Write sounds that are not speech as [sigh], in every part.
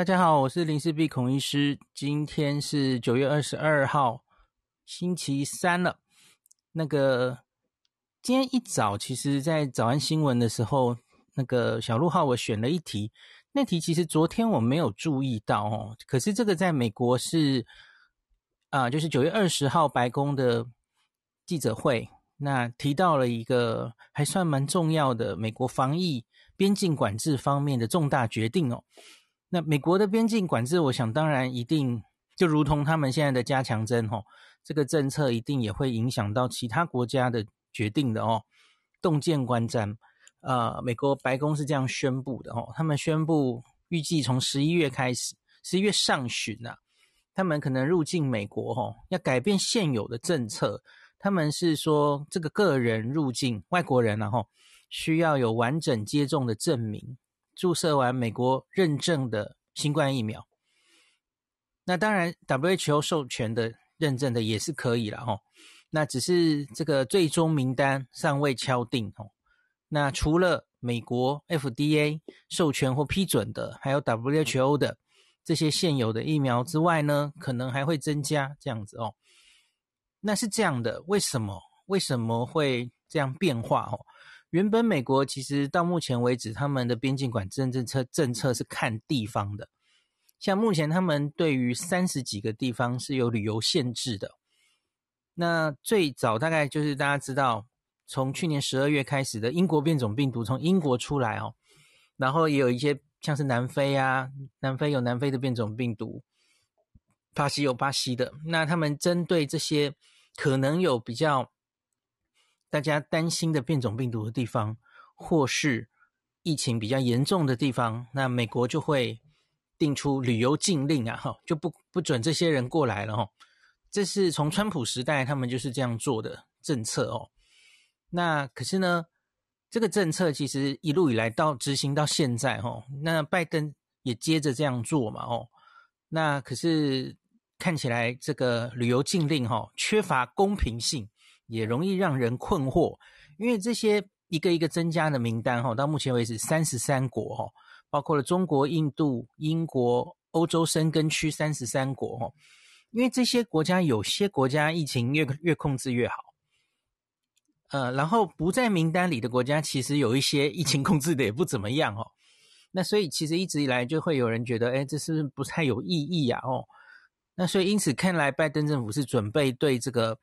大家好，我是林氏璧孔医师。今天是九月二十二号，星期三了。那个今天一早，其实在早安新闻的时候，那个小鹿号我选了一题，那题其实昨天我没有注意到哦。可是这个在美国是啊、就是九月二十号白宫的记者会，那提到了一个还算蛮重要的美国防疫边境管制方面的重大决定哦。那美国的边境管制，我想当然一定就如同他们现在的加强针吼，这个政策一定也会影响到其他国家的决定的哦。洞见观瞻，呃，美国白宫是这样宣布的哦，他们宣布预计从十一月开始，十一月上旬呐，他们可能入境美国吼，要改变现有的政策。他们是说，这个个人入境外国人然后需要有完整接种的证明。注射完美国认证的新冠疫苗，那当然 WHO 授权的认证的也是可以了哈。那只是这个最终名单尚未敲定哦。那除了美国 FDA 授权或批准的，还有 WHO 的这些现有的疫苗之外呢，可能还会增加这样子哦。那是这样的，为什么？为什么会这样变化哦？原本美国其实到目前为止，他们的边境管制政策政策是看地方的。像目前他们对于三十几个地方是有旅游限制的。那最早大概就是大家知道，从去年十二月开始的英国变种病毒从英国出来哦，然后也有一些像是南非啊，南非有南非的变种病毒，巴西有巴西的。那他们针对这些可能有比较。大家担心的变种病毒的地方，或是疫情比较严重的地方，那美国就会定出旅游禁令啊，哈，就不不准这些人过来了，哈。这是从川普时代他们就是这样做的政策哦。那可是呢，这个政策其实一路以来到执行到现在，哈，那拜登也接着这样做嘛，哦。那可是看起来这个旅游禁令，哈，缺乏公平性。也容易让人困惑，因为这些一个一个增加的名单哈，到目前为止三十三国哈，包括了中国、印度、英国、欧洲申根区三十三国哈，因为这些国家有些国家疫情越越控制越好，呃，然后不在名单里的国家其实有一些疫情控制的也不怎么样哦，那所以其实一直以来就会有人觉得，哎，这是不是不太有意义呀？哦，那所以因此看来拜登政府是准备对这个。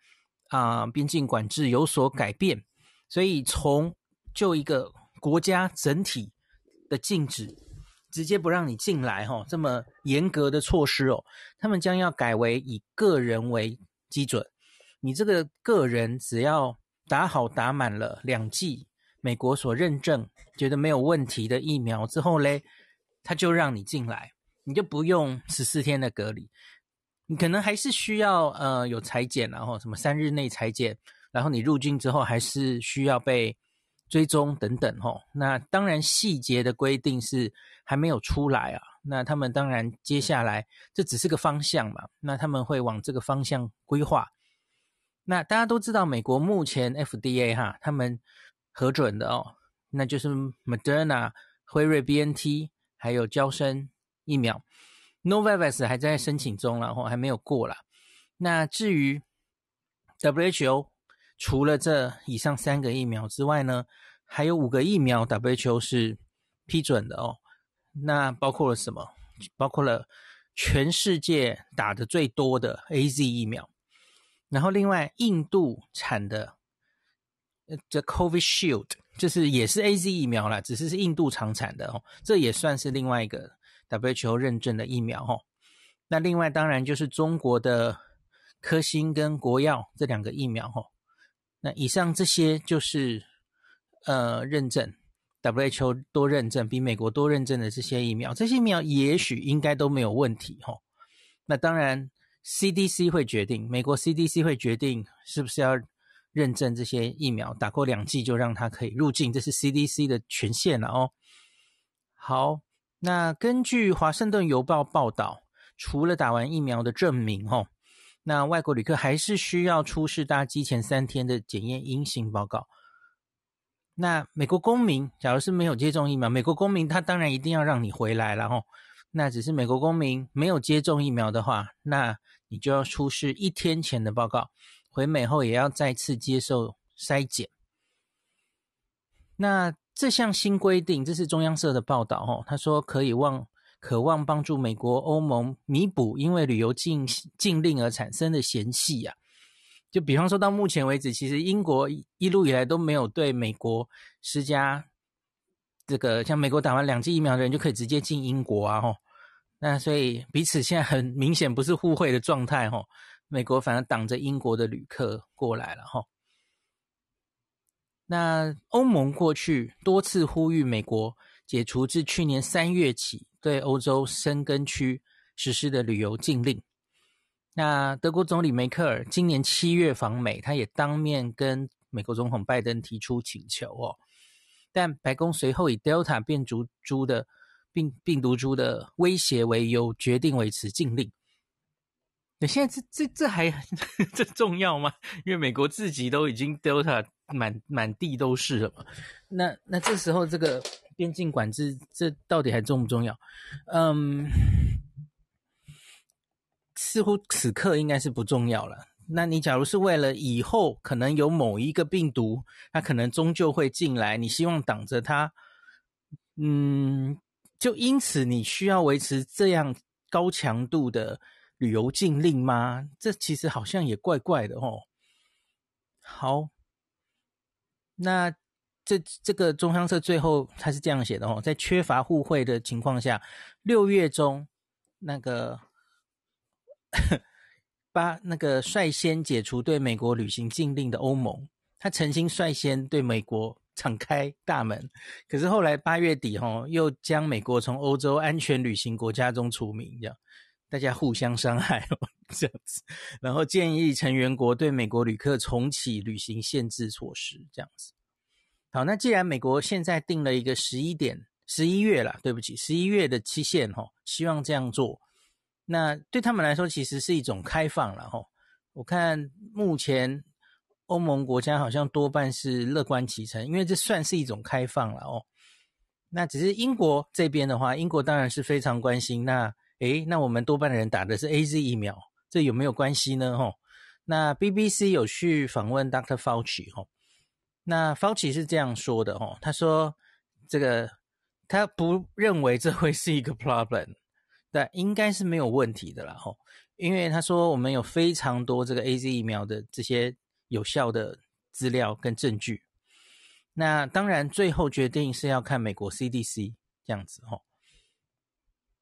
啊、呃，边境管制有所改变，所以从就一个国家整体的禁止，直接不让你进来哈，这么严格的措施哦，他们将要改为以个人为基准，你这个个人只要打好打满了两剂美国所认证觉得没有问题的疫苗之后嘞，他就让你进来，你就不用十四天的隔离。你可能还是需要呃有裁剪，然后什么三日内裁剪，然后你入境之后还是需要被追踪等等吼。那当然细节的规定是还没有出来啊。那他们当然接下来这只是个方向嘛，那他们会往这个方向规划。那大家都知道，美国目前 FDA 哈，他们核准的哦，那就是 Moderna、辉瑞、BNT 还有娇生疫苗。Novavax 还在申请中，然后还没有过啦。那至于 WHO，除了这以上三个疫苗之外呢，还有五个疫苗 WHO 是批准的哦。那包括了什么？包括了全世界打的最多的 AZ 疫苗，然后另外印度产的这 COVID Shield 就是也是 AZ 疫苗啦，只是是印度厂产的哦，这也算是另外一个。WHO 认证的疫苗，吼，那另外当然就是中国的科兴跟国药这两个疫苗，吼，那以上这些就是呃认证，WHO 多认证，比美国多认证的这些疫苗，这些疫苗也许应该都没有问题，吼。那当然 CDC 会决定，美国 CDC 会决定是不是要认证这些疫苗，打过两剂就让它可以入境，这是 CDC 的权限了哦。好。那根据《华盛顿邮报》报道，除了打完疫苗的证明，吼，那外国旅客还是需要出示搭机前三天的检验阴性报告。那美国公民，假如是没有接种疫苗，美国公民他当然一定要让你回来了，吼。那只是美国公民没有接种疫苗的话，那你就要出示一天前的报告，回美后也要再次接受筛检。那这项新规定，这是中央社的报道哦，他说可以望渴望帮助美国、欧盟弥补因为旅游禁禁令而产生的嫌隙呀。就比方说到目前为止，其实英国一路以来都没有对美国施加这个，像美国打完两剂疫苗的人就可以直接进英国啊，吼。那所以彼此现在很明显不是互惠的状态，吼。美国反而挡着英国的旅客过来了，吼。那欧盟过去多次呼吁美国解除自去年三月起对欧洲申根区实施的旅游禁令。那德国总理梅克尔今年七月访美，他也当面跟美国总统拜登提出请求哦，但白宫随后以 Delta 变种株的病病毒株的威胁为由，决定维持禁令。那现在这这这还 [laughs] 这重要吗？因为美国自己都已经 Delta 满满地都是了嘛。那那这时候这个边境管制，这到底还重不重要？嗯。似乎此刻应该是不重要了。那你假如是为了以后可能有某一个病毒，它可能终究会进来，你希望挡着它，嗯，就因此你需要维持这样高强度的旅游禁令吗？这其实好像也怪怪的哦。好，那这这个中央社最后他是这样写的哦，在缺乏互惠的情况下，六月中那个。八那个率先解除对美国旅行禁令的欧盟，他曾经率先对美国敞开大门，可是后来八月底哈，又将美国从欧洲安全旅行国家中除名，这样大家互相伤害哦，这样子，然后建议成员国对美国旅客重启旅行限制措施，这样子。好，那既然美国现在定了一个十一点十一月了，对不起，十一月的期限哈，希望这样做。那对他们来说，其实是一种开放了吼。我看目前欧盟国家好像多半是乐观其成，因为这算是一种开放了哦。那只是英国这边的话，英国当然是非常关心。那诶，那我们多半的人打的是 AZ 疫苗，这有没有关系呢？吼，那 BBC 有去访问 Dr. Fauci 哈，那 Fauci 是这样说的吼，他说这个他不认为这会是一个 problem。但应该是没有问题的啦，吼，因为他说我们有非常多这个 AZ 疫苗的这些有效的资料跟证据。那当然最后决定是要看美国 CDC 这样子，吼。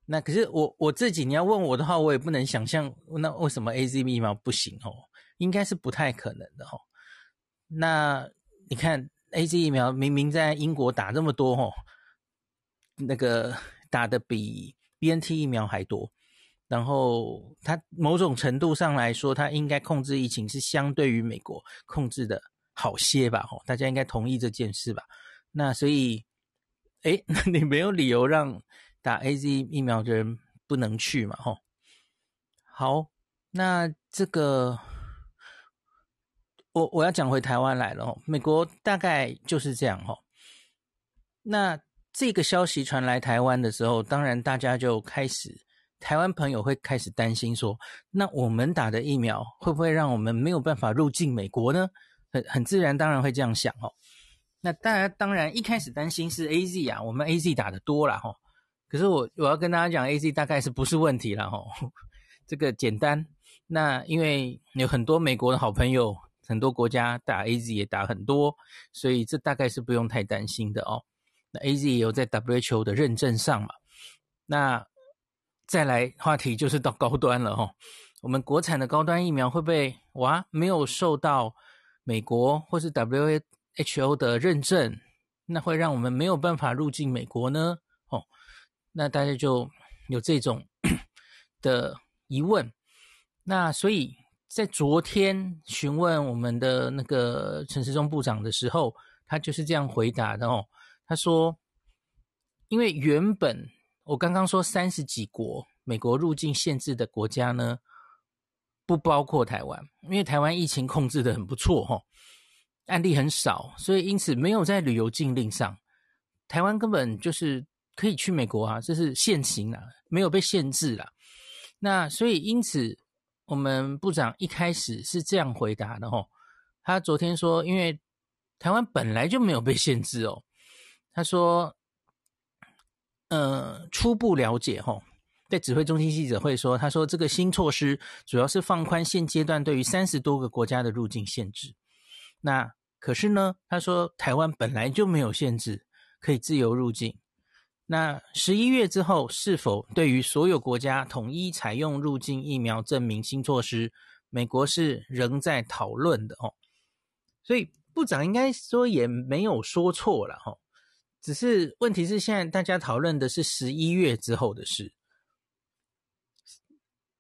那可是我我自己你要问我的话，我也不能想象那为什么 AZ 疫苗不行，哦，应该是不太可能的，吼。那你看 AZ 疫苗明明在英国打这么多，哦，那个打的比。BNT 疫苗还多，然后它某种程度上来说，它应该控制疫情是相对于美国控制的好些吧？哦，大家应该同意这件事吧？那所以，诶，[laughs] 那你没有理由让打 AZ 疫苗的人不能去嘛？吼，好，那这个我我要讲回台湾来了，吼，美国大概就是这样，吼，那。这个消息传来台湾的时候，当然大家就开始，台湾朋友会开始担心说，那我们打的疫苗会不会让我们没有办法入境美国呢？很很自然，当然会这样想哦。那大家当然一开始担心是 AZ 啊，我们 AZ 打的多了哈。可是我我要跟大家讲，AZ 大概是不是问题了哈？这个简单，那因为有很多美国的好朋友，很多国家打 AZ 也打很多，所以这大概是不用太担心的哦。那 A Z 也有在 WHO 的认证上嘛？那再来话题就是到高端了哦。我们国产的高端疫苗会不会哇没有受到美国或是 WHO 的认证，那会让我们没有办法入境美国呢？那大家就有这种 [clears throat] 的疑问。那所以在昨天询问我们的那个陈时中部长的时候，他就是这样回答的哦。他说：“因为原本我刚刚说三十几国美国入境限制的国家呢，不包括台湾，因为台湾疫情控制的很不错哈，案例很少，所以因此没有在旅游禁令上。台湾根本就是可以去美国啊，这是现行啊，没有被限制啦。那所以因此，我们部长一开始是这样回答的吼，他昨天说，因为台湾本来就没有被限制哦。他说，呃，初步了解吼，在指挥中心记者会说，他说这个新措施主要是放宽现阶段对于三十多个国家的入境限制。那可是呢，他说台湾本来就没有限制，可以自由入境。那十一月之后，是否对于所有国家统一采用入境疫苗证明新措施，美国是仍在讨论的哦。所以部长应该说也没有说错了哈，只是问题是现在大家讨论的是十一月之后的事，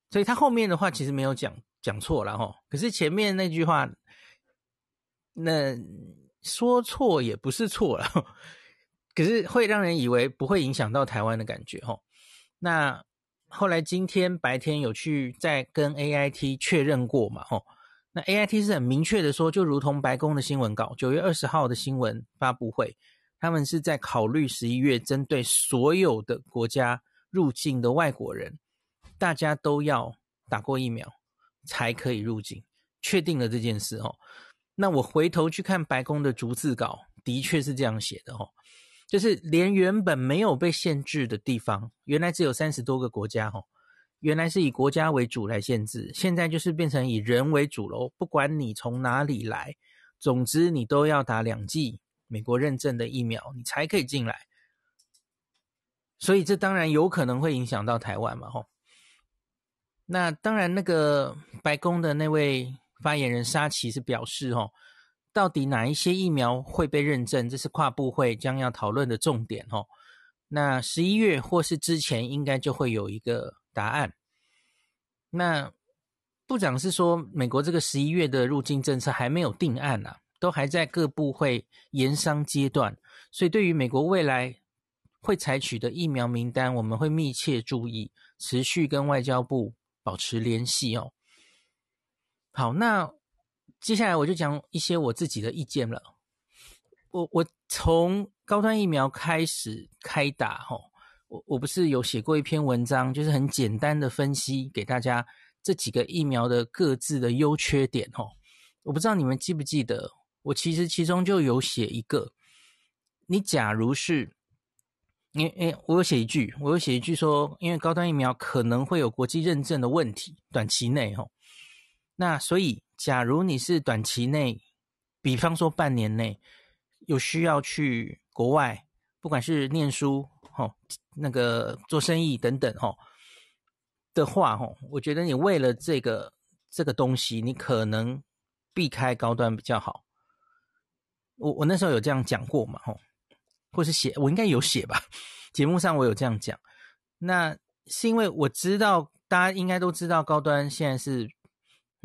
所以他后面的话其实没有讲讲错了哈。可是前面那句话，那说错也不是错了。可是会让人以为不会影响到台湾的感觉哦。那后来今天白天有去再跟 AIT 确认过嘛齁。那 AIT 是很明确的说，就如同白宫的新闻稿，九月二十号的新闻发布会，他们是在考虑十一月针对所有的国家入境的外国人，大家都要打过疫苗才可以入境，确定了这件事哦。那我回头去看白宫的逐字稿，的确是这样写的齁。就是连原本没有被限制的地方，原来只有三十多个国家，吼，原来是以国家为主来限制，现在就是变成以人为主喽。不管你从哪里来，总之你都要打两剂美国认证的疫苗，你才可以进来。所以这当然有可能会影响到台湾嘛，吼。那当然，那个白宫的那位发言人沙奇是表示，吼。到底哪一些疫苗会被认证？这是跨部会将要讨论的重点哦。那十一月或是之前，应该就会有一个答案。那部长是说，美国这个十一月的入境政策还没有定案呐、啊，都还在各部会研商阶段。所以，对于美国未来会采取的疫苗名单，我们会密切注意，持续跟外交部保持联系哦。好，那。接下来我就讲一些我自己的意见了。我我从高端疫苗开始开打吼，我我不是有写过一篇文章，就是很简单的分析给大家这几个疫苗的各自的优缺点吼。我不知道你们记不记得，我其实其中就有写一个，你假如是，因为我有写一句，我有写一句说，因为高端疫苗可能会有国际认证的问题，短期内吼，那所以。假如你是短期内，比方说半年内，有需要去国外，不管是念书、吼那个做生意等等，吼的话，吼，我觉得你为了这个这个东西，你可能避开高端比较好。我我那时候有这样讲过嘛，吼，或是写，我应该有写吧，节目上我有这样讲。那是因为我知道大家应该都知道，高端现在是。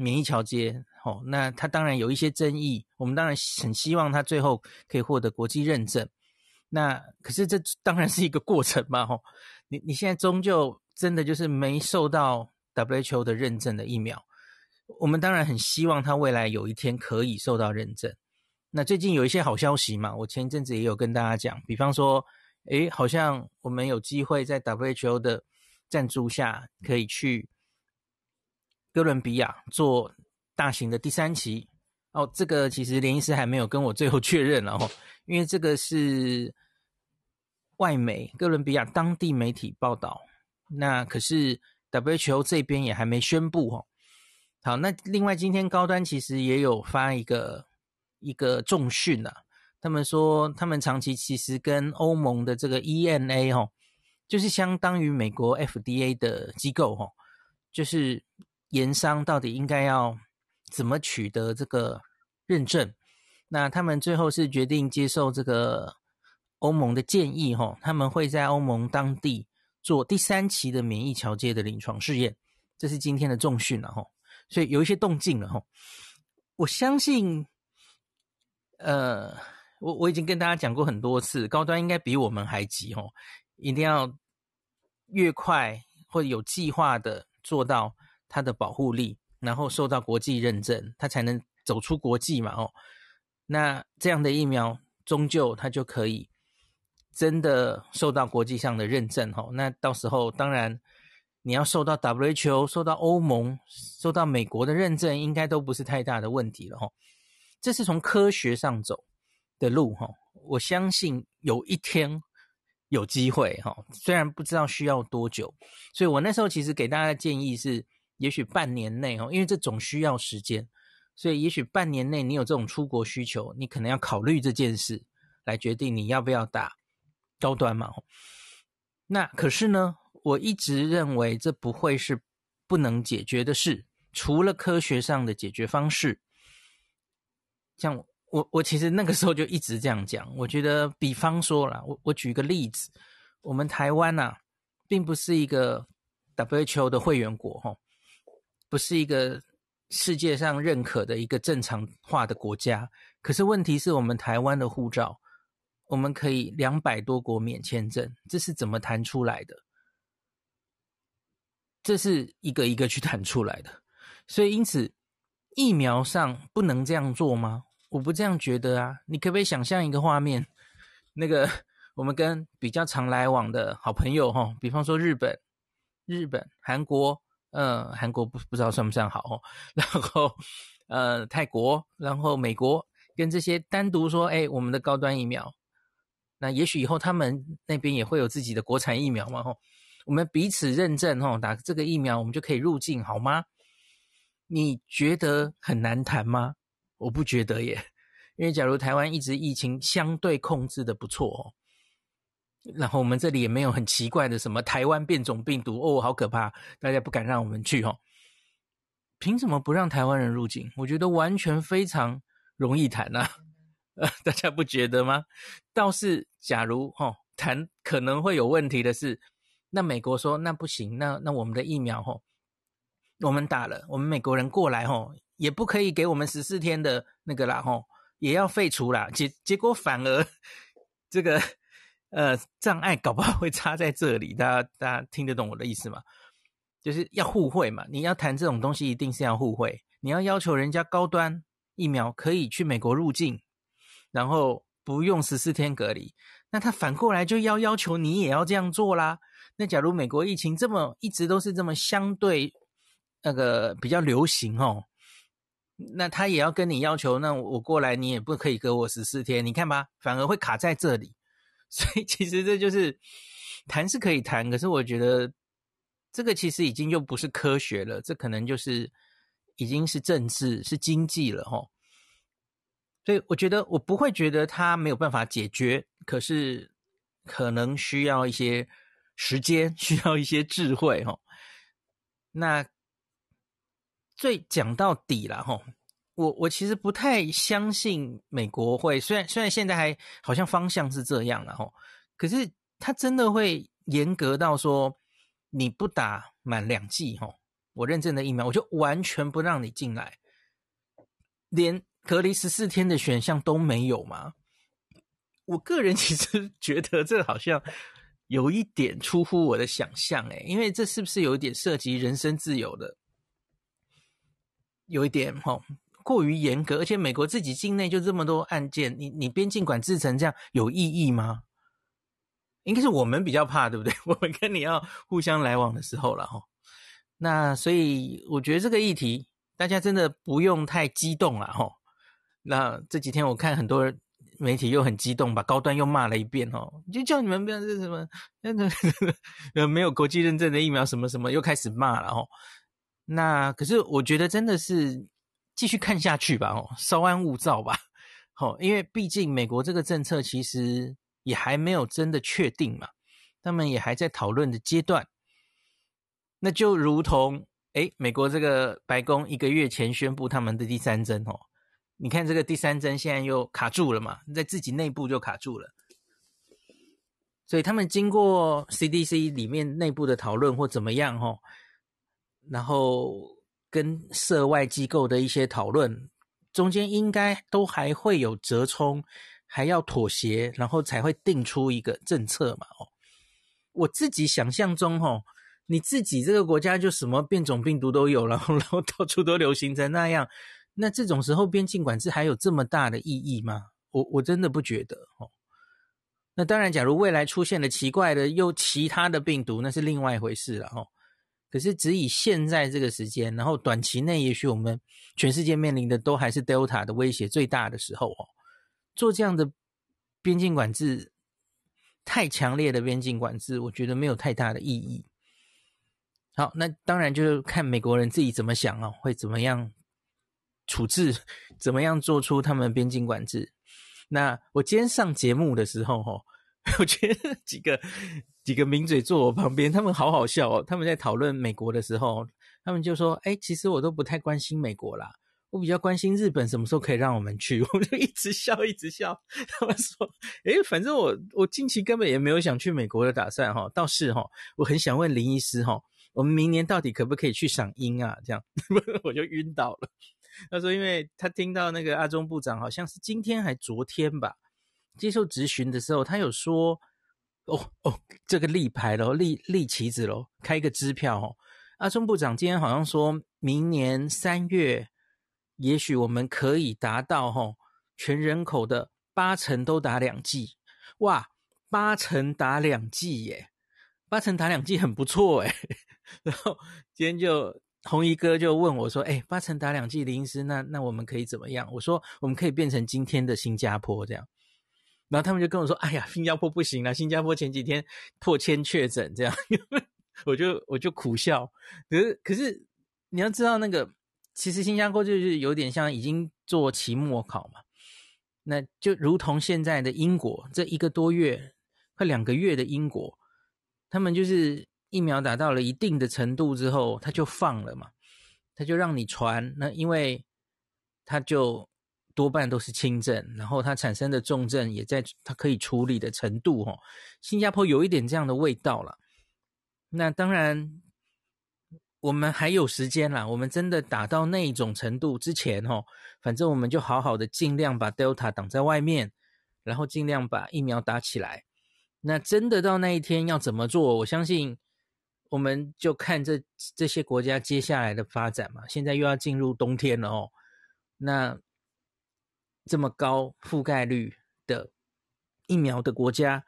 免疫桥接，哦，那他当然有一些争议，我们当然很希望他最后可以获得国际认证。那可是这当然是一个过程嘛，吼，你你现在终究真的就是没受到 WHO 的认证的疫苗，我们当然很希望他未来有一天可以受到认证。那最近有一些好消息嘛，我前一阵子也有跟大家讲，比方说，诶，好像我们有机会在 WHO 的赞助下可以去。哥伦比亚做大型的第三期哦，这个其实连医师还没有跟我最后确认了哦，因为这个是外媒哥伦比亚当地媒体报道，那可是 WHO 这边也还没宣布哦。好，那另外今天高端其实也有发一个一个重讯啊，他们说他们长期其实跟欧盟的这个 EMA 哦，就是相当于美国 FDA 的机构哦，就是。研商到底应该要怎么取得这个认证？那他们最后是决定接受这个欧盟的建议，吼，他们会在欧盟当地做第三期的免疫桥接的临床试验。这是今天的重讯了，吼，所以有一些动静了，吼。我相信，呃，我我已经跟大家讲过很多次，高端应该比我们还急，吼，一定要越快或者有计划的做到。它的保护力，然后受到国际认证，它才能走出国际嘛？哦，那这样的疫苗终究它就可以真的受到国际上的认证吼，那到时候当然你要受到 WHO、受到欧盟、受到美国的认证，应该都不是太大的问题了吼。这是从科学上走的路吼，我相信有一天有机会吼，虽然不知道需要多久，所以我那时候其实给大家的建议是，也许半年内哦，因为这总需要时间，所以也许半年内你有这种出国需求，你可能要考虑这件事，来决定你要不要打。高端嘛，那可是呢，我一直认为这不会是不能解决的事，除了科学上的解决方式。像我，我其实那个时候就一直这样讲。我觉得，比方说啦，我我举个例子，我们台湾呐、啊，并不是一个 WHO 的会员国，哈，不是一个世界上认可的一个正常化的国家。可是问题是我们台湾的护照。我们可以两百多国免签证，这是怎么谈出来的？这是一个一个去谈出来的。所以因此，疫苗上不能这样做吗？我不这样觉得啊。你可不可以想象一个画面？那个我们跟比较常来往的好朋友哈，比方说日本、日本、韩国，呃，韩国不不知道算不算好哦。然后呃，泰国，然后美国，跟这些单独说，哎，我们的高端疫苗。那也许以后他们那边也会有自己的国产疫苗嘛？吼，我们彼此认证，吼，打这个疫苗我们就可以入境，好吗？你觉得很难谈吗？我不觉得耶，因为假如台湾一直疫情相对控制的不错哦，然后我们这里也没有很奇怪的什么台湾变种病毒哦，好可怕，大家不敢让我们去哦。凭什么不让台湾人入境？我觉得完全非常容易谈呐。呃，大家不觉得吗？倒是，假如哦谈可能会有问题的是，那美国说那不行，那那我们的疫苗哦，我们打了，我们美国人过来哦，也不可以给我们十四天的那个啦哦，也要废除啦。结结果反而 [laughs] 这个呃障碍搞不好会插在这里，大家大家听得懂我的意思吗？就是要互惠嘛，你要谈这种东西一定是要互惠，你要要求人家高端疫苗可以去美国入境。然后不用十四天隔离，那他反过来就要要求你也要这样做啦。那假如美国疫情这么一直都是这么相对那个比较流行哦，那他也要跟你要求，那我过来你也不可以给我十四天，你看吧，反而会卡在这里。所以其实这就是谈是可以谈，可是我觉得这个其实已经又不是科学了，这可能就是已经是政治是经济了吼。所以我觉得我不会觉得它没有办法解决，可是可能需要一些时间，[laughs] 需要一些智慧哈。那最讲到底了哈，我我其实不太相信美国会，虽然虽然现在还好像方向是这样了哈，可是他真的会严格到说你不打满两剂哈，我认证的疫苗我就完全不让你进来，连。隔离十四天的选项都没有吗？我个人 [laughs] 其实觉得这好像有一点出乎我的想象，诶，因为这是不是有一点涉及人身自由的？有一点齁，过于严格，而且美国自己境内就这么多案件，你你边境管制成这样有意义吗？应该是我们比较怕，对不对？[laughs] 我们跟你要互相来往的时候了哈。那所以我觉得这个议题大家真的不用太激动了哈。那这几天我看很多媒体又很激动，把高端又骂了一遍哦，就叫你们不要这什么，那 [laughs] 个没有国际认证的疫苗什么什么，又开始骂了哦。那可是我觉得真的是继续看下去吧，哦，稍安勿躁吧，[laughs] 哦，因为毕竟美国这个政策其实也还没有真的确定嘛，他们也还在讨论的阶段。那就如同诶，美国这个白宫一个月前宣布他们的第三针哦。你看这个第三针现在又卡住了嘛，在自己内部就卡住了，所以他们经过 CDC 里面内部的讨论或怎么样哦，然后跟涉外机构的一些讨论，中间应该都还会有折冲，还要妥协，然后才会定出一个政策嘛。哦，我自己想象中哦，你自己这个国家就什么变种病毒都有，然 [laughs] 后然后到处都流行成那样。那这种时候边境管制还有这么大的意义吗？我我真的不觉得哦。那当然，假如未来出现了奇怪的又其他的病毒，那是另外一回事了哦。可是只以现在这个时间，然后短期内，也许我们全世界面临的都还是 Delta 的威胁最大的时候哦。做这样的边境管制，太强烈的边境管制，我觉得没有太大的意义。好，那当然就是看美国人自己怎么想哦，会怎么样处置，怎么样做出他们边境管制。那我今天上节目的时候，哦，[laughs] 我觉得几个几个名嘴坐我旁边，他们好好笑哦。他们在讨论美国的时候，他们就说：“哎，其实我都不太关心美国啦，我比较关心日本什么时候可以让我们去。[laughs] ”我就一直笑，一直笑。他们说：“哎，反正我我近期根本也没有想去美国的打算哈，倒是哈，我很想问林医师哈，我们明年到底可不可以去赏樱啊？这样 [laughs] 我就晕倒了。”他说：“因为他听到那个阿中部长好像是今天还昨天吧，接受质询的时候，他有说，哦哦，这个立牌咯，立立旗子咯，开一个支票哦。阿中部长今天好像说明年三月，也许我们可以达到哈、哦，全人口的八成都打两剂，哇，八成打两剂耶，八成打两剂很不错诶。[laughs] 然后今天就。”红衣哥就问我说：“哎，八成打两剂，林医师，那那我们可以怎么样？”我说：“我们可以变成今天的新加坡这样。”然后他们就跟我说：“哎呀，新加坡不行了，新加坡前几天破千确诊这样。”我就我就苦笑。可是可是你要知道，那个其实新加坡就是有点像已经做期末考嘛，那就如同现在的英国这一个多月快两个月的英国，他们就是。疫苗打到了一定的程度之后，他就放了嘛，他就让你传。那因为他就多半都是轻症，然后它产生的重症也在它可以处理的程度。哦，新加坡有一点这样的味道了。那当然，我们还有时间啦。我们真的打到那一种程度之前，哦，反正我们就好好的尽量把 Delta 挡在外面，然后尽量把疫苗打起来。那真的到那一天要怎么做？我相信。我们就看这这些国家接下来的发展嘛。现在又要进入冬天了哦，那这么高覆盖率的疫苗的国家，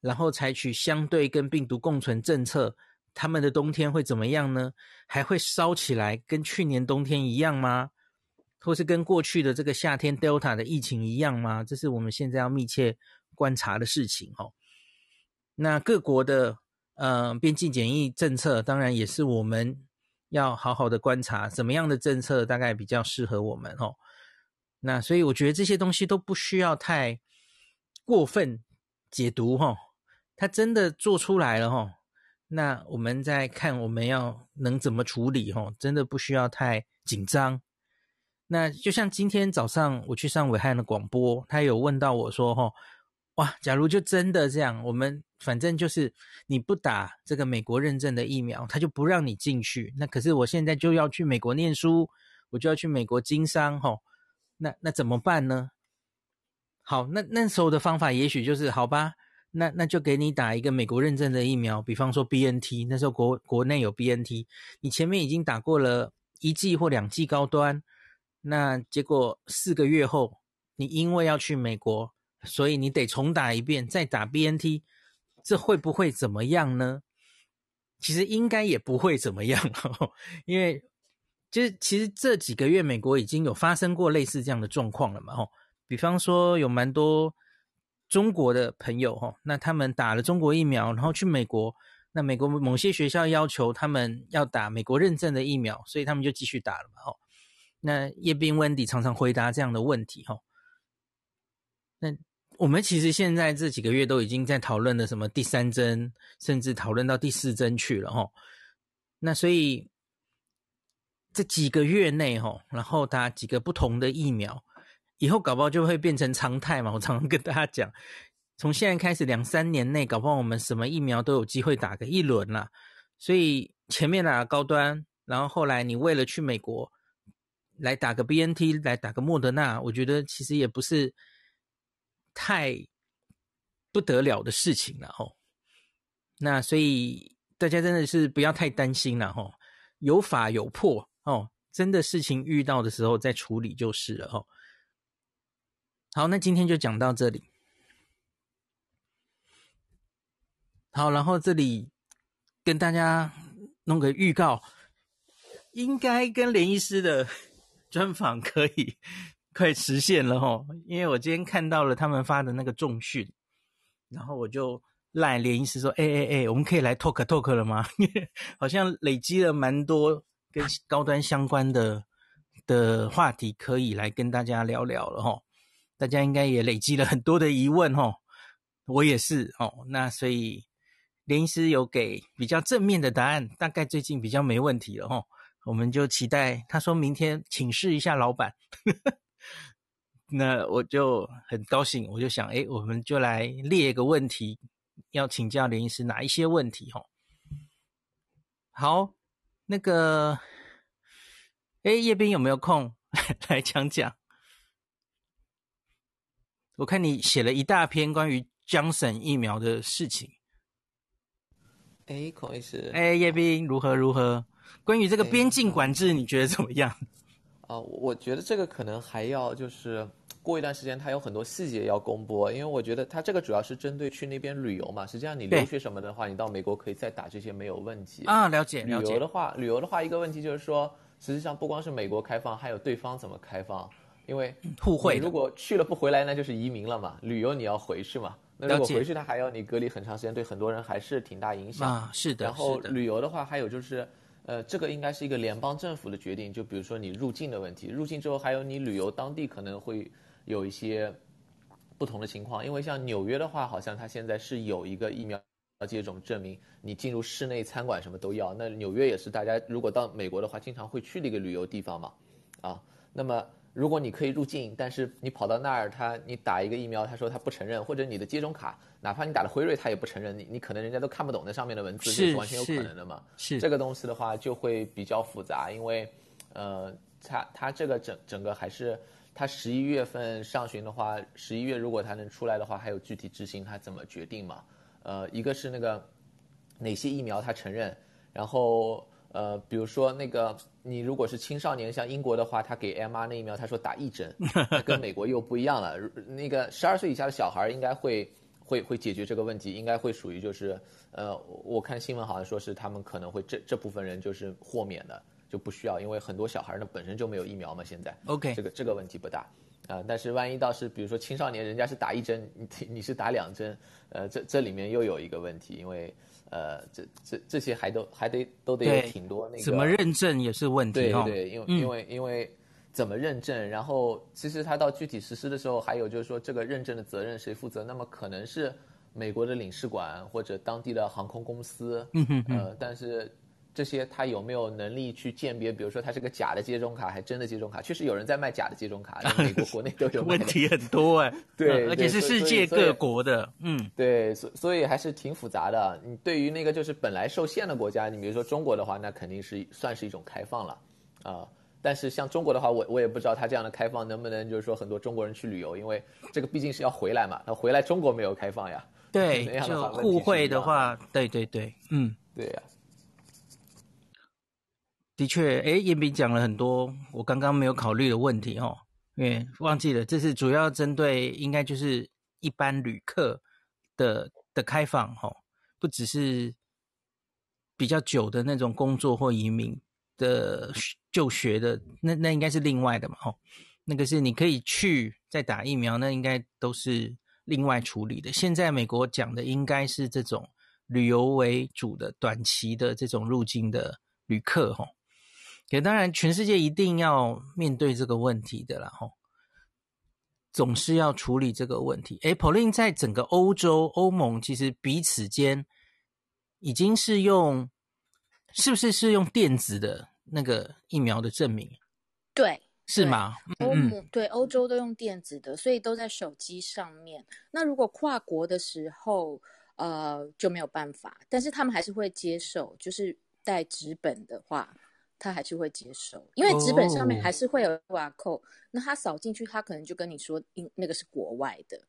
然后采取相对跟病毒共存政策，他们的冬天会怎么样呢？还会烧起来跟去年冬天一样吗？或是跟过去的这个夏天 Delta 的疫情一样吗？这是我们现在要密切观察的事情哦。那各国的。呃，边境检疫政策当然也是我们要好好的观察，怎么样的政策大概比较适合我们哦。那所以我觉得这些东西都不需要太过分解读哈，它真的做出来了哈，那我们再看我们要能怎么处理哈，真的不需要太紧张。那就像今天早上我去上伟汉的广播，他有问到我说哈。哇，假如就真的这样，我们反正就是你不打这个美国认证的疫苗，他就不让你进去。那可是我现在就要去美国念书，我就要去美国经商，吼，那那怎么办呢？好，那那时候的方法也许就是好吧，那那就给你打一个美国认证的疫苗，比方说 BNT，那时候国国内有 BNT，你前面已经打过了一剂或两剂高端，那结果四个月后，你因为要去美国。所以你得重打一遍，再打 BNT，这会不会怎么样呢？其实应该也不会怎么样，因为就是其实这几个月美国已经有发生过类似这样的状况了嘛，吼，比方说有蛮多中国的朋友，吼，那他们打了中国疫苗，然后去美国，那美国某些学校要求他们要打美国认证的疫苗，所以他们就继续打了嘛，吼。那叶斌、Wendy 常常回答这样的问题，吼，那。我们其实现在这几个月都已经在讨论了什么第三针，甚至讨论到第四针去了吼。那所以这几个月内齁，然后打几个不同的疫苗，以后搞不好就会变成常态嘛。我常常跟大家讲，从现在开始两三年内，搞不好我们什么疫苗都有机会打个一轮啦。所以前面打高端，然后后来你为了去美国来打个 BNT，来打个莫德纳，我觉得其实也不是。太不得了的事情了吼，那所以大家真的是不要太担心了吼，有法有破哦，真的事情遇到的时候再处理就是了哦。好，那今天就讲到这里。好，然后这里跟大家弄个预告，应该跟连医师的 [laughs] 专访可以 [laughs] 快实现了哦，因为我今天看到了他们发的那个重讯，然后我就赖连医师说：“哎哎哎，我们可以来 talk talk 了吗？[laughs] 好像累积了蛮多跟高端相关的的话题，可以来跟大家聊聊了齁。大家应该也累积了很多的疑问齁，我也是哦。那所以。”连医师有给比较正面的答案，大概最近比较没问题了齁，我们就期待他说明天请示一下老板，那我就很高兴，我就想，哎，我们就来列一个问题，要请教连医师哪一些问题齁？好，那个，哎，叶斌有没有空 [laughs] 来讲讲？我看你写了一大篇关于 Johnson 疫苗的事情。哎，孔医师，哎，叶斌如何如何？关于这个边境管制，你觉得怎么样？啊、呃，我觉得这个可能还要就是过一段时间，它有很多细节要公布。因为我觉得它这个主要是针对去那边旅游嘛。实际上你留学什么的话，你到美国可以再打这些没有问题啊。了解，了解。旅游的话，旅游的话，一个问题就是说，实际上不光是美国开放，还有对方怎么开放。因为互惠，如果去了不回来，那就是移民了嘛。旅游你要回去嘛。那如果回去他还要你隔离很长时间，对很多人还是挺大影响啊。是的。然后旅游的话，还有就是，呃，这个应该是一个联邦政府的决定。就比如说你入境的问题，入境之后还有你旅游当地可能会有一些不同的情况。因为像纽约的话，好像它现在是有一个疫苗接种证明，你进入室内餐馆什么都要。那纽约也是大家如果到美国的话，经常会去的一个旅游地方嘛，啊，那么。如果你可以入境，但是你跑到那儿，他你打一个疫苗，他说他不承认，或者你的接种卡，哪怕你打了辉瑞，他也不承认，你你可能人家都看不懂那上面的文字，是，是完全有可能的嘛。是这个东西的话就会比较复杂，因为，呃，他他这个整整个还是他十一月份上旬的话，十一月如果他能出来的话，还有具体执行他怎么决定嘛？呃，一个是那个哪些疫苗他承认，然后。呃，比如说那个，你如果是青少年，像英国的话，他给 mRNA 疫苗，他说打一针，[laughs] 跟美国又不一样了。那个十二岁以下的小孩应该会会会解决这个问题，应该会属于就是，呃，我看新闻好像说是他们可能会这这部分人就是豁免的，就不需要，因为很多小孩呢本身就没有疫苗嘛，现在。OK，这个这个问题不大啊，呃，但是万一倒是比如说青少年，人家是打一针，你你是打两针，呃，这这里面又有一个问题，因为。呃，这这这些还都还得都得有挺多那个，怎么认证也是问题。对对，因为、嗯、因为因为怎么认证，然后其实它到具体实施的时候，还有就是说这个认证的责任谁负责？那么可能是美国的领事馆或者当地的航空公司。嗯哼哼。呃，但是。这些他有没有能力去鉴别？比如说，他是个假的接种卡，还真的接种卡？确实有人在卖假的接种卡，[laughs] 在美国国内都有。问题很多哎，[laughs] 对，而且是世界各国的，嗯，对，所所以还是挺复杂的。你对于那个就是本来受限的国家，你比如说中国的话，那肯定是算是一种开放了啊、呃。但是像中国的话，我我也不知道他这样的开放能不能就是说很多中国人去旅游，因为这个毕竟是要回来嘛。那回来中国没有开放呀？[laughs] 对，就互惠的话，对对对，嗯，对呀。的确，诶，叶斌讲了很多我刚刚没有考虑的问题哦，因为忘记了，这是主要针对应该就是一般旅客的的开放、哦，不只是比较久的那种工作或移民的就学的，那那应该是另外的嘛，哦，那个是你可以去再打疫苗，那应该都是另外处理的。现在美国讲的应该是这种旅游为主的短期的这种入境的旅客哈。哦也当然，全世界一定要面对这个问题的啦，吼，总是要处理这个问题。诶，Pauline 在整个欧洲、欧盟，其实彼此间已经是用，是不是是用电子的那个疫苗的证明？对，是吗？欧盟对欧洲都用电子的，所以都在手机上面。那如果跨国的时候，呃，就没有办法，但是他们还是会接受，就是带纸本的话。他还是会接受，因为纸本上面还是会有 QR code，、oh. 那他扫进去，他可能就跟你说，那个是国外的，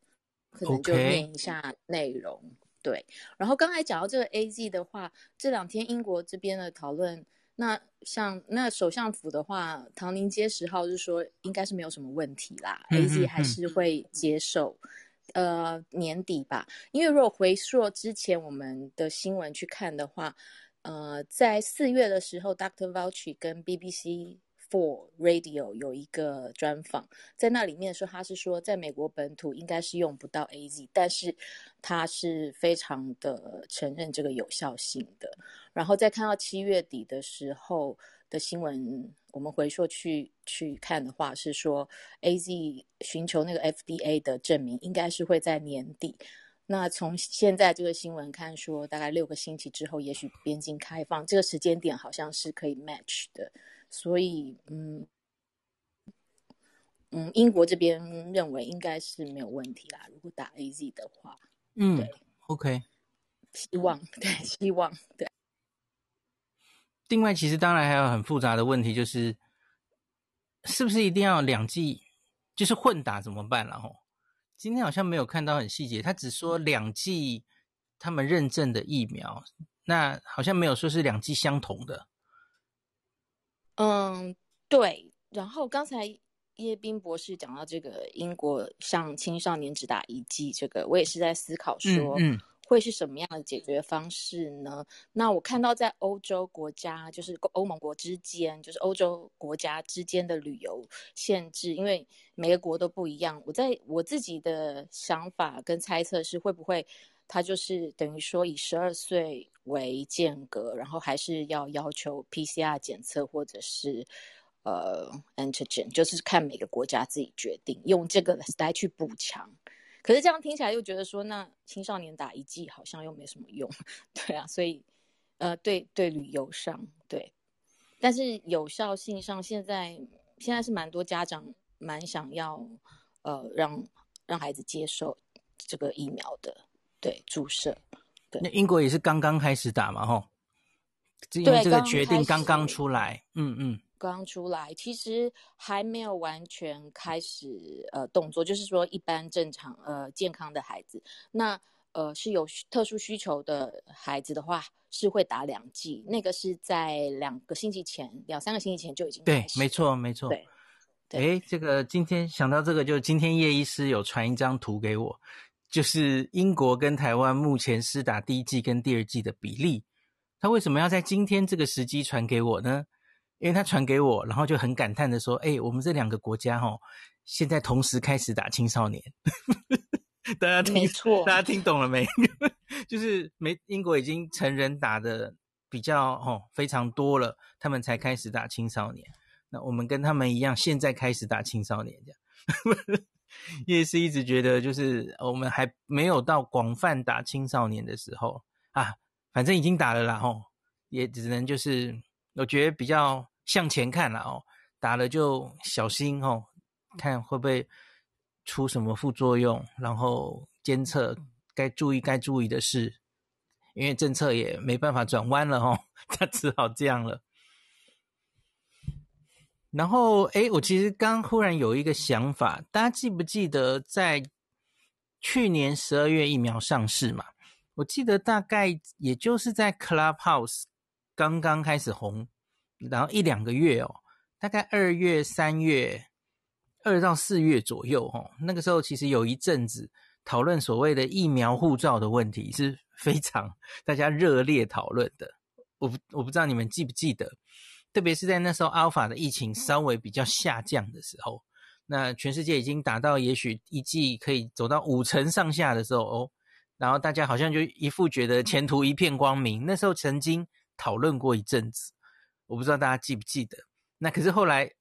可能就念一下内容。对，然后刚才讲到这个 AZ 的话，这两天英国这边的讨论，那像那首相府的话，唐宁街十号是说应该是没有什么问题啦，AZ 还是会接受。呃年底吧。因为如果回溯之前我们的新闻去看的话，呃，在四月的时候，Dr. Fauci 跟 BBC Four Radio 有一个专访，在那里面说他是说，在美国本土应该是用不到 AZ，但是他是非常的承认这个有效性的。然后再看到七月底的时候的新闻。我们回溯去去看的话，是说 AZ 寻求那个 FDA 的证明，应该是会在年底。那从现在这个新闻看，说大概六个星期之后，也许边境开放，这个时间点好像是可以 match 的。所以，嗯嗯，英国这边认为应该是没有问题啦。如果打 AZ 的话，嗯，对，OK，希望，[laughs] 对，希望，对。另外，其实当然还有很复杂的问题，就是是不是一定要两剂，就是混打怎么办了？吼，今天好像没有看到很细节，他只说两剂他们认证的疫苗，那好像没有说是两剂相同的。嗯，对。然后刚才叶斌博士讲到这个英国向青少年只打一剂，这个我也是在思考说，嗯。嗯会是什么样的解决方式呢？那我看到在欧洲国家，就是欧盟国之间，就是欧洲国家之间的旅游限制，因为每个国都不一样。我在我自己的想法跟猜测是，会不会他就是等于说以十二岁为间隔，然后还是要要求 PCR 检测或者是呃 antigen，就是看每个国家自己决定，用这个来去补强。可是这样听起来又觉得说，那青少年打一剂好像又没什么用，对啊，所以，呃，对对，旅游上对，但是有效性上，现在现在是蛮多家长蛮想要，呃，让让孩子接受这个疫苗的，对，注射，对。那英国也是刚刚开始打嘛，吼，因为这个决定刚刚出来，嗯嗯。刚出来，其实还没有完全开始呃动作，就是说一般正常呃健康的孩子，那呃是有特殊需求的孩子的话，是会打两剂，那个是在两个星期前，两三个星期前就已经对，没错没错，对，哎，这个今天想到这个，就今天叶医师有传一张图给我，就是英国跟台湾目前施打第一剂跟第二剂的比例，他为什么要在今天这个时机传给我呢？因为他传给我，然后就很感叹的说：“哎、欸，我们这两个国家哦，现在同时开始打青少年，[laughs] 大家听，没错，大家听懂了没？[laughs] 就是没英国已经成人打的比较哦非常多了，他们才开始打青少年。那我们跟他们一样，现在开始打青少年，这样。[laughs] 也是一直觉得，就是我们还没有到广泛打青少年的时候啊，反正已经打了啦，吼，也只能就是。”我觉得比较向前看了哦，打了就小心哦，看会不会出什么副作用，然后监测该注意该注意的事，因为政策也没办法转弯了哦，[laughs] 他只好这样了。然后诶，我其实刚忽然有一个想法，大家记不记得在去年十二月疫苗上市嘛？我记得大概也就是在 Clubhouse。刚刚开始红，然后一两个月哦，大概二月、三月、二到四月左右哦，那个时候其实有一阵子讨论所谓的疫苗护照的问题是 [laughs] 非常大家热烈讨论的。我不我不知道你们记不记得，特别是在那时候 Alpha 的疫情稍微比较下降的时候，那全世界已经达到也许一季可以走到五成上下的时候哦，然后大家好像就一副觉得前途一片光明。那时候曾经。讨论过一阵子，我不知道大家记不记得。那可是后来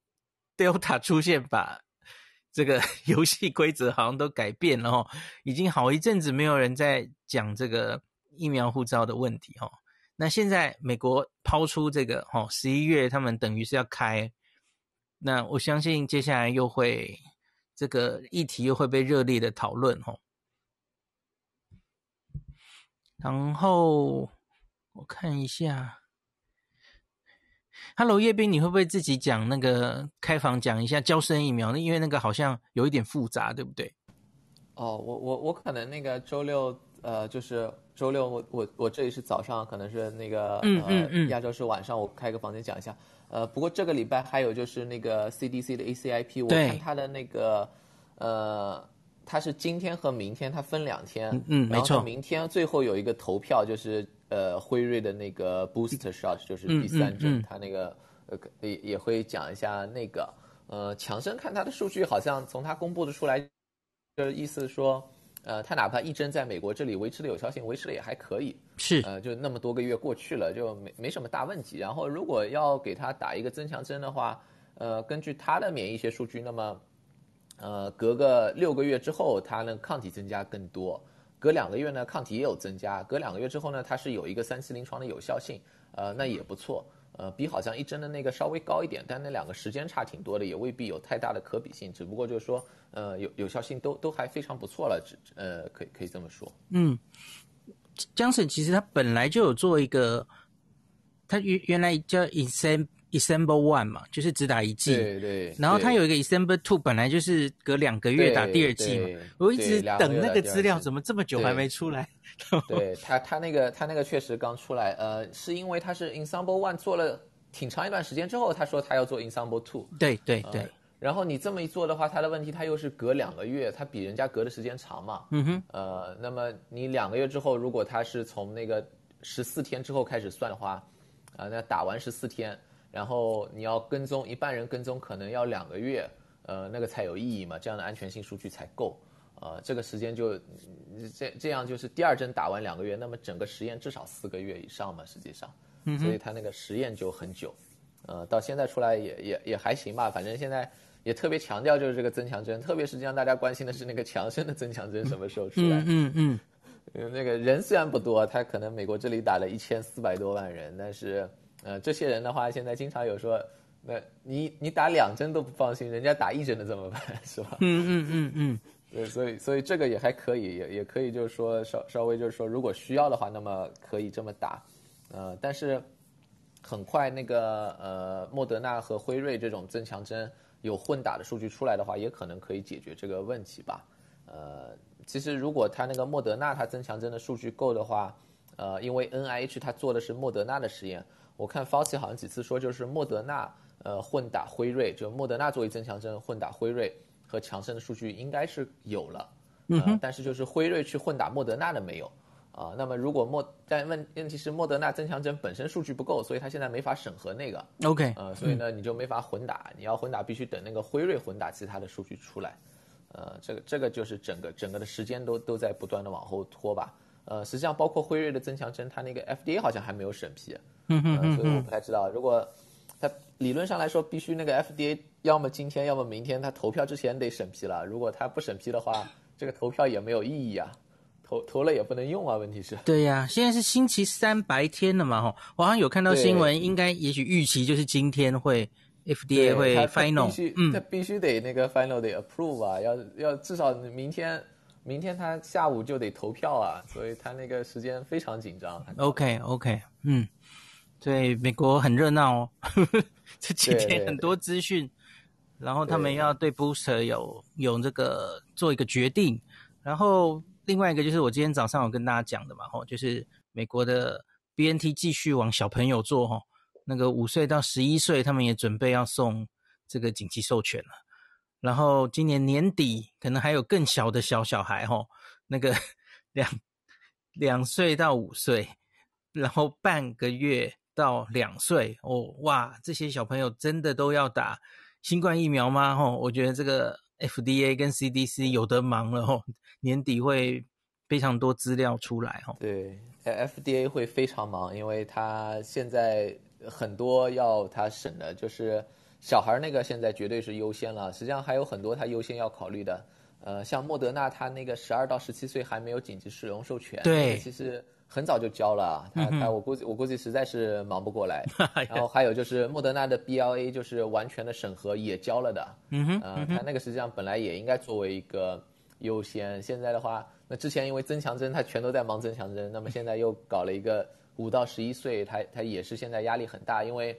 Delta 出现，把这个 [laughs] 游戏规则好像都改变了哦。已经好一阵子没有人在讲这个疫苗护照的问题哦。那现在美国抛出这个哦，十一月他们等于是要开，那我相信接下来又会这个议题又会被热烈的讨论哦。然后。我看一下，Hello 叶斌，你会不会自己讲那个开房讲一下交生疫苗呢？因为那个好像有一点复杂，对不对？哦，我我我可能那个周六，呃，就是周六我我我这里是早上，可能是那个嗯嗯嗯，亚洲是晚上，我开个房间讲一下。呃，不过这个礼拜还有就是那个 CDC 的 ACIP，我看他的那个呃。它是今天和明天，它分两天。嗯，嗯没错。明天最后有一个投票，就是呃辉瑞的那个 booster shot，就是第三针，嗯嗯嗯、它那个呃也也会讲一下那个呃强生看他的数据，好像从他公布的出来，就是意思说，呃他哪怕一针在美国这里维持的有效性维持的也还可以，是呃就那么多个月过去了，就没没什么大问题。然后如果要给他打一个增强针的话，呃根据他的免疫学数据，那么。呃，隔个六个月之后，它呢抗体增加更多；隔两个月呢，抗体也有增加；隔两个月之后呢，它是有一个三期临床的有效性，呃，那也不错。呃，比好像一针的那个稍微高一点，但那两个时间差挺多的，也未必有太大的可比性。只不过就是说，呃，有有效性都都还非常不错了，只呃，可以可以这么说。嗯，江省其实他本来就有做一个，他原原来叫 Ecamp。Ecamp One 嘛，就是只打一季，对对。然后他有一个 Ecamp Two，本来就是隔两个月打第二季嘛。我一直等那个资料，怎么这么久还没出来？[laughs] 对，对他，他那个他那个确实刚出来，呃，是因为他是 Ecamp One 做了挺长一段时间之后，他说他要做 Ecamp Two。对对对、呃。然后你这么一做的话，他的问题他又是隔两个月，他比人家隔的时间长嘛。嗯哼。呃，那么你两个月之后，如果他是从那个十四天之后开始算的话，啊、呃，那打完十四天。然后你要跟踪一半人跟踪，可能要两个月，呃，那个才有意义嘛，这样的安全性数据才够，呃，这个时间就这这样就是第二针打完两个月，那么整个实验至少四个月以上嘛，实际上，所以他那个实验就很久，呃，到现在出来也也也还行吧，反正现在也特别强调就是这个增强针，特别实际上大家关心的是那个强生的增强针什么时候出来，嗯嗯，嗯，那个人虽然不多，他可能美国这里打了一千四百多万人，但是。呃，这些人的话，现在经常有说，那你你打两针都不放心，人家打一针的怎么办，[laughs] 是吧？嗯嗯嗯嗯，[laughs] 对，所以所以这个也还可以，也也可以就是说稍稍微就是说，如果需要的话，那么可以这么打，呃，但是很快那个呃莫德纳和辉瑞这种增强针有混打的数据出来的话，也可能可以解决这个问题吧。呃，其实如果他那个莫德纳他增强针的数据够的话，呃，因为 NIH 他做的是莫德纳的实验。我看 Fauci 好像几次说，就是莫德纳呃混打辉瑞，就莫德纳作为增强针混打辉瑞和强生的数据应该是有了，呃，但是就是辉瑞去混打莫德纳的没有啊，呃。那么如果莫但问问题是莫德纳增强针本身数据不够，所以他现在没法审核那个。OK，呃，所以呢你就没法混打，你要混打必须等那个辉瑞混打其他的数据出来，呃，这个这个就是整个整个的时间都都在不断的往后拖吧。呃，实际上包括辉瑞的增强针，它那个 FDA 好像还没有审批。嗯嗯嗯，所以我不太知道。如果他理论上来说，必须那个 FDA 要么今天，要么明天，他投票之前得审批了。如果他不审批的话，[laughs] 这个投票也没有意义啊，投投了也不能用啊。问题是，对呀、啊，现在是星期三白天了嘛，哈，我好像有看到新闻，应该也许预期就是今天会 FDA 会 final，他嗯，他必须得那个 final 得 approve 啊，要要至少明天，明天他下午就得投票啊，所以他那个时间非常紧张。OK OK，嗯。对，美国很热闹哦，呵呵，这几天很多资讯，然后他们要对 booster 有有这个做一个决定，然后另外一个就是我今天早上有跟大家讲的嘛，吼，就是美国的 BNT 继续往小朋友做，吼，那个五岁到十一岁，他们也准备要送这个紧急授权了，然后今年年底可能还有更小的小小孩，吼，那个 [laughs] 两两岁到五岁，然后半个月。到两岁哦，哇，这些小朋友真的都要打新冠疫苗吗？吼，我觉得这个 FDA 跟 CDC 有的忙了吼，年底会非常多资料出来吼。对，FDA 会非常忙，因为他现在很多要他审的，就是小孩那个现在绝对是优先了。实际上还有很多他优先要考虑的，呃，像莫德纳他那个十二到十七岁还没有紧急使用授权，对，其实。很早就交了，他他我估计我估计实在是忙不过来。[laughs] 然后还有就是莫德纳的 BLA 就是完全的审核也交了的，嗯哼，呃，他那个实际上本来也应该作为一个优先，现在的话，那之前因为增强针他全都在忙增强针，那么现在又搞了一个五到十一岁，他他也是现在压力很大，因为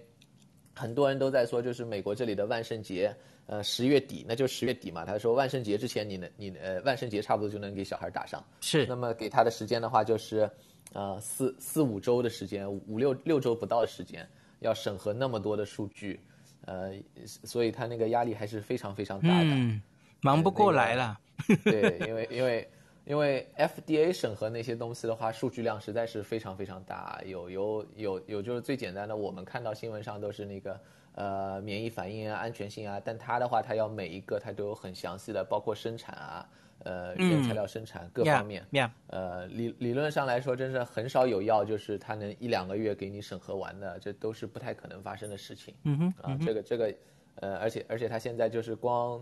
很多人都在说就是美国这里的万圣节。呃，十月底，那就十月底嘛。他说万圣节之前你，你能，你呃，万圣节差不多就能给小孩打上。是。那么给他的时间的话，就是，呃，四四五周的时间，五六六周不到的时间，要审核那么多的数据，呃，所以他那个压力还是非常非常大的。嗯，忙不过来了。对，因为 [laughs] 因为因为 FDA 审核那些东西的话，数据量实在是非常非常大。有有有有，就是最简单的，我们看到新闻上都是那个呃免疫反应啊、安全性啊，但它的话，它要每一个它都有很详细的，包括生产啊。呃，原材料生产、嗯、各方面.呃，理理论上来说，真是很少有药就是它能一两个月给你审核完的，这都是不太可能发生的事情。嗯哼，啊，这个这个，呃，而且而且它现在就是光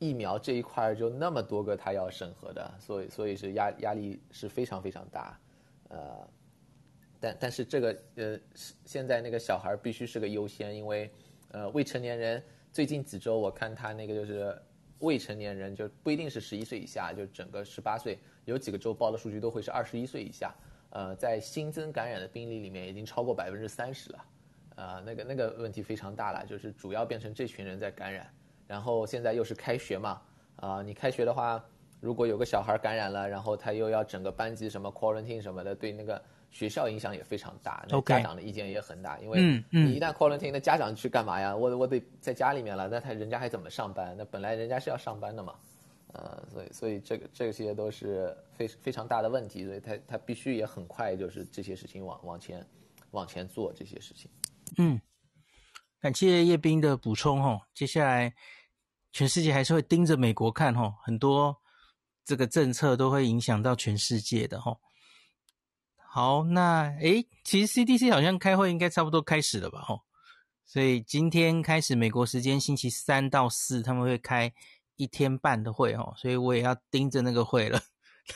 疫苗这一块就那么多个它要审核的，所以所以是压压力是非常非常大。呃，但但是这个呃，现在那个小孩必须是个优先，因为呃未成年人最近几周我看他那个就是。未成年人就不一定是十一岁以下，就整个十八岁，有几个州报的数据都会是二十一岁以下。呃，在新增感染的病例里面已经超过百分之三十了，呃，那个那个问题非常大了，就是主要变成这群人在感染。然后现在又是开学嘛，啊、你开学的话，如果有个小孩感染了，然后他又要整个班级什么 quarantine 什么的，对那个。学校影响也非常大，那家长的意见也很大，因为你一旦 quarantine，那家长去干嘛呀？我我得在家里面了，那他人家还怎么上班？那本来人家是要上班的嘛，呃，所以所以这个这些都是非非常大的问题，所以他他必须也很快就是这些事情往往前往前做这些事情。嗯，感谢叶斌的补充哦。接下来全世界还是会盯着美国看哦，很多这个政策都会影响到全世界的哦。好，那诶，其实 CDC 好像开会应该差不多开始了吧？吼，所以今天开始美国时间星期三到四，他们会开一天半的会，吼，所以我也要盯着那个会了。